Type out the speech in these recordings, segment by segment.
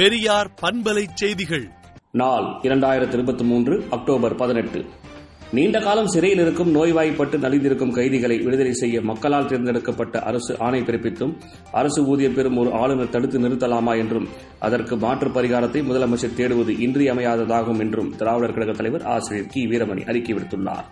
பெரியார் பண்பலை செய்திகள். நாள் இரண்டாயிரத்தி இருபத்தி மூன்று அக்டோபர் பதினெட்டு. நீண்ட காலம் சிறையில் இருக்கும் நோய்வாய்ப்பட்டு நலிந்திருக்கும் கைதிகளை விடுதலை செய்ய மக்களால் தேர்ந்தெடுக்கப்பட்ட அரசு ஆணை பிறப்பித்தும் அரசு ஊதியம் பெறும் ஒரு ஆளுநர் தடுத்து நிறுத்தலாமா என்றும் அதற்கு மாற்று பரிகாரத்தை முதலமைச்சர் தேடுவது இன்றியமையாததாகும் என்றும் திராவிடர் கழக தலைவர் ஆசிரியர் கி. வீரமணி அறிக்கை விடுத்துள்ளார்.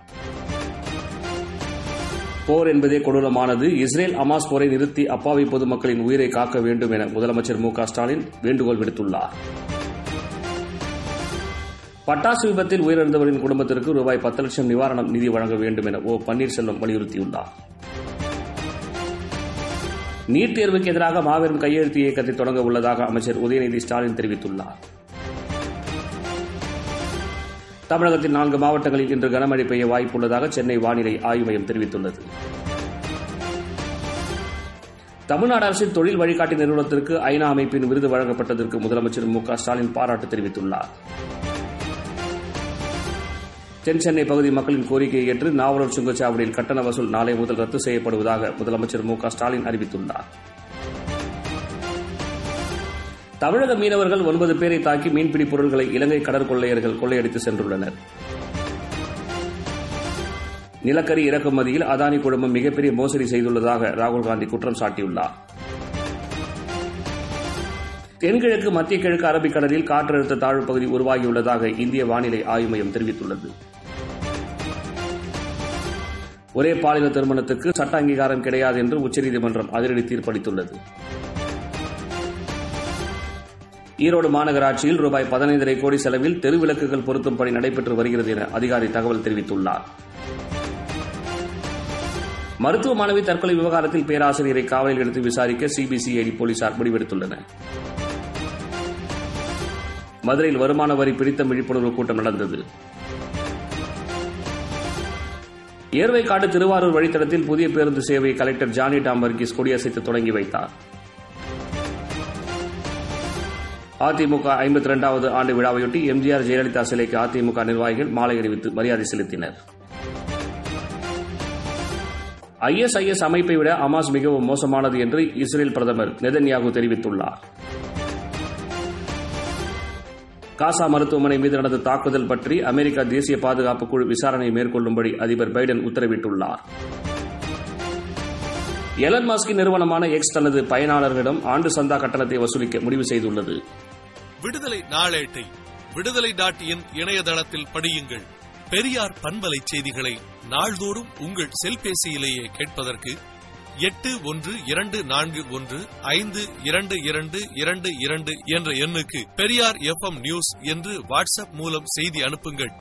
போர் என்பதே கொடூரமானது. இஸ்ரேல் அமாஸ் போரை நிறுத்தி அப்பாவி பொதுமக்களின் உயிரை காக்க வேண்டும் என முதலமைச்சர் மு க ஸ்டாலின் வேண்டுகோள் விடுத்துள்ளார். பட்டாசு விபத்தில் உயிரிழந்தவரின் குடும்பத்திற்கு ரூபாய் பத்து லட்சம் நிவாரணம் நிதி வழங்க வேண்டும் என ஓ பன்னீர்செல்வம் வலியுறுத்தியுள்ளார். நீட் தேர்வுக்கு எதிராக மாபெரும் கையெழுத்து இயக்கத்தை தொடங்க உள்ளதாக அமைச்சர் உதயநிதி ஸ்டாலின் தெரிவித்துள்ளார். தமிழகத்தின் நான்கு மாவட்டங்களில் இன்று கனமழை பெய்ய வாய்ப்புள்ளதாக சென்னை வானிலை ஆய்வு மையம் தெரிவித்துள்ளது. தமிழ்நாடு அரசின் தொழில் வழிகாட்டி நிறுவனத்திற்கு ஐநா அமைப்பின் விருது வழங்கப்பட்டதற்கு முதலமைச்சர் மு க ஸ்டாலின் பாராட்டு தெரிவித்துள்ளார். தென் சென்னை பகுதி மக்களின் கோரிக்கையை ஏற்று நாவலூர் சுங்கச்சாவடியில் கட்டண வசூல் நாளை முதல் ரத்து செய்யப்படுவதாக முதலமைச்சர் மு க ஸ்டாலின் அறிவித்துள்ளார். தமிழக மீனவர்கள் ஒன்பது பேரை தாக்கி மீன்பிடி பொருட்களை இலங்கை கடற்கொள்ளையர்கள் கொள்ளையடித்து சென்றுள்ளனர். நிலக்கரி இறக்குமதியில் அதானி குழுமம் மிகப்பெரிய மோசடி செய்துள்ளதாக ராகுல் காந்தி குற்றம் சாட்டியுள்ளார். தென்கிழக்கு மத்திய கிழக்கு அரபிக்கடலில் காற்றழுத்த தாழ்வு பகுதி உருவாகியுள்ளதாக இந்திய வானிலை ஆய்வு மையம் தெரிவித்துள்ளது. ஒரே பாலின திருமணத்துக்கு சட்ட அங்கீகாரம் கிடையாது என்று உச்சநீதிமன்றம் அதிரடி தீர்ப்பளித்துள்ளது. ஈரோடு மாநகராட்சியில் ரூபாய் பதினைந்தரை கோடி செலவில் தெருவிளக்குகள் பொருத்தும் பணி நடைபெற்று வருகிறது என அதிகாரி தகவல் தெரிவித்துள்ளார். மருத்துவ மாணவி தற்கொலை விவகாரத்தில் பேராசிரியரை காவலில் எடுத்து விசாரிக்க சிபிசிஐடி போலீசார் முடிவெடுத்துள்ளனர். மதுரையில் வருமான வரி பிடித்த விழிப்புணர்வு கூட்டம் நடந்தது. ஏர்வைக்காடு திருவாரூர் வழித்தடத்தில் புதிய பேருந்து சேவையை கலெக்டர் ஜானி டாம்பர்கிஸ் கொடியசைத்து தொடங்கி வைத்தார். அதிமுக ஐம்பத்தி இரண்டாவது ஆண்டு விழாவையொட்டி எம்ஜிஆர் ஜெயலலிதா சிலைக்கு அதிமுக நிர்வாகிகள் மாலை அணிவித்து மரியாதை செலுத்தினர். ஐஎஸ்ஐஎஸ் அமைப்பை விட அமாஸ் மிகவும் மோசமானது என்று இஸ்ரேல் பிரதமர் நெதன்யாகு தெரிவித்துள்ளார். காசா மருத்துவமனை மீது நடந்த தாக்குதல் பற்றி அமெரிக்கா தேசிய பாதுகாப்பு குழு விசாரணை மேற்கொள்ளும்படி அதிபர் பைடன் உத்தரவிட்டுள்ளார். எலன் மாஸ்கின் நிறுவனமான எக்ஸ் தனது பயனாளர்களிடம் ஆண்டு சந்தா கட்டணத்தை வசூலிக்க முடிவு செய்துள்ளது. விடுதலை நாளேட்டை விடுதலை டாட் இன் இணையதளத்தில் படியுங்கள். பெரியார் பண்பலை செய்திகளை நாள்தோறும் உங்கள் செல்பேசியிலேயே கேட்பதற்கு எட்டு ஒன்று இரண்டு நான்கு ஒன்று ஐந்து இரண்டு இரண்டு இரண்டு இரண்டு என்ற எண்ணுக்கு பெரியார் எஃப் நியூஸ் என்று வாட்ஸ்அப் மூலம் செய்தி அனுப்புங்கள்.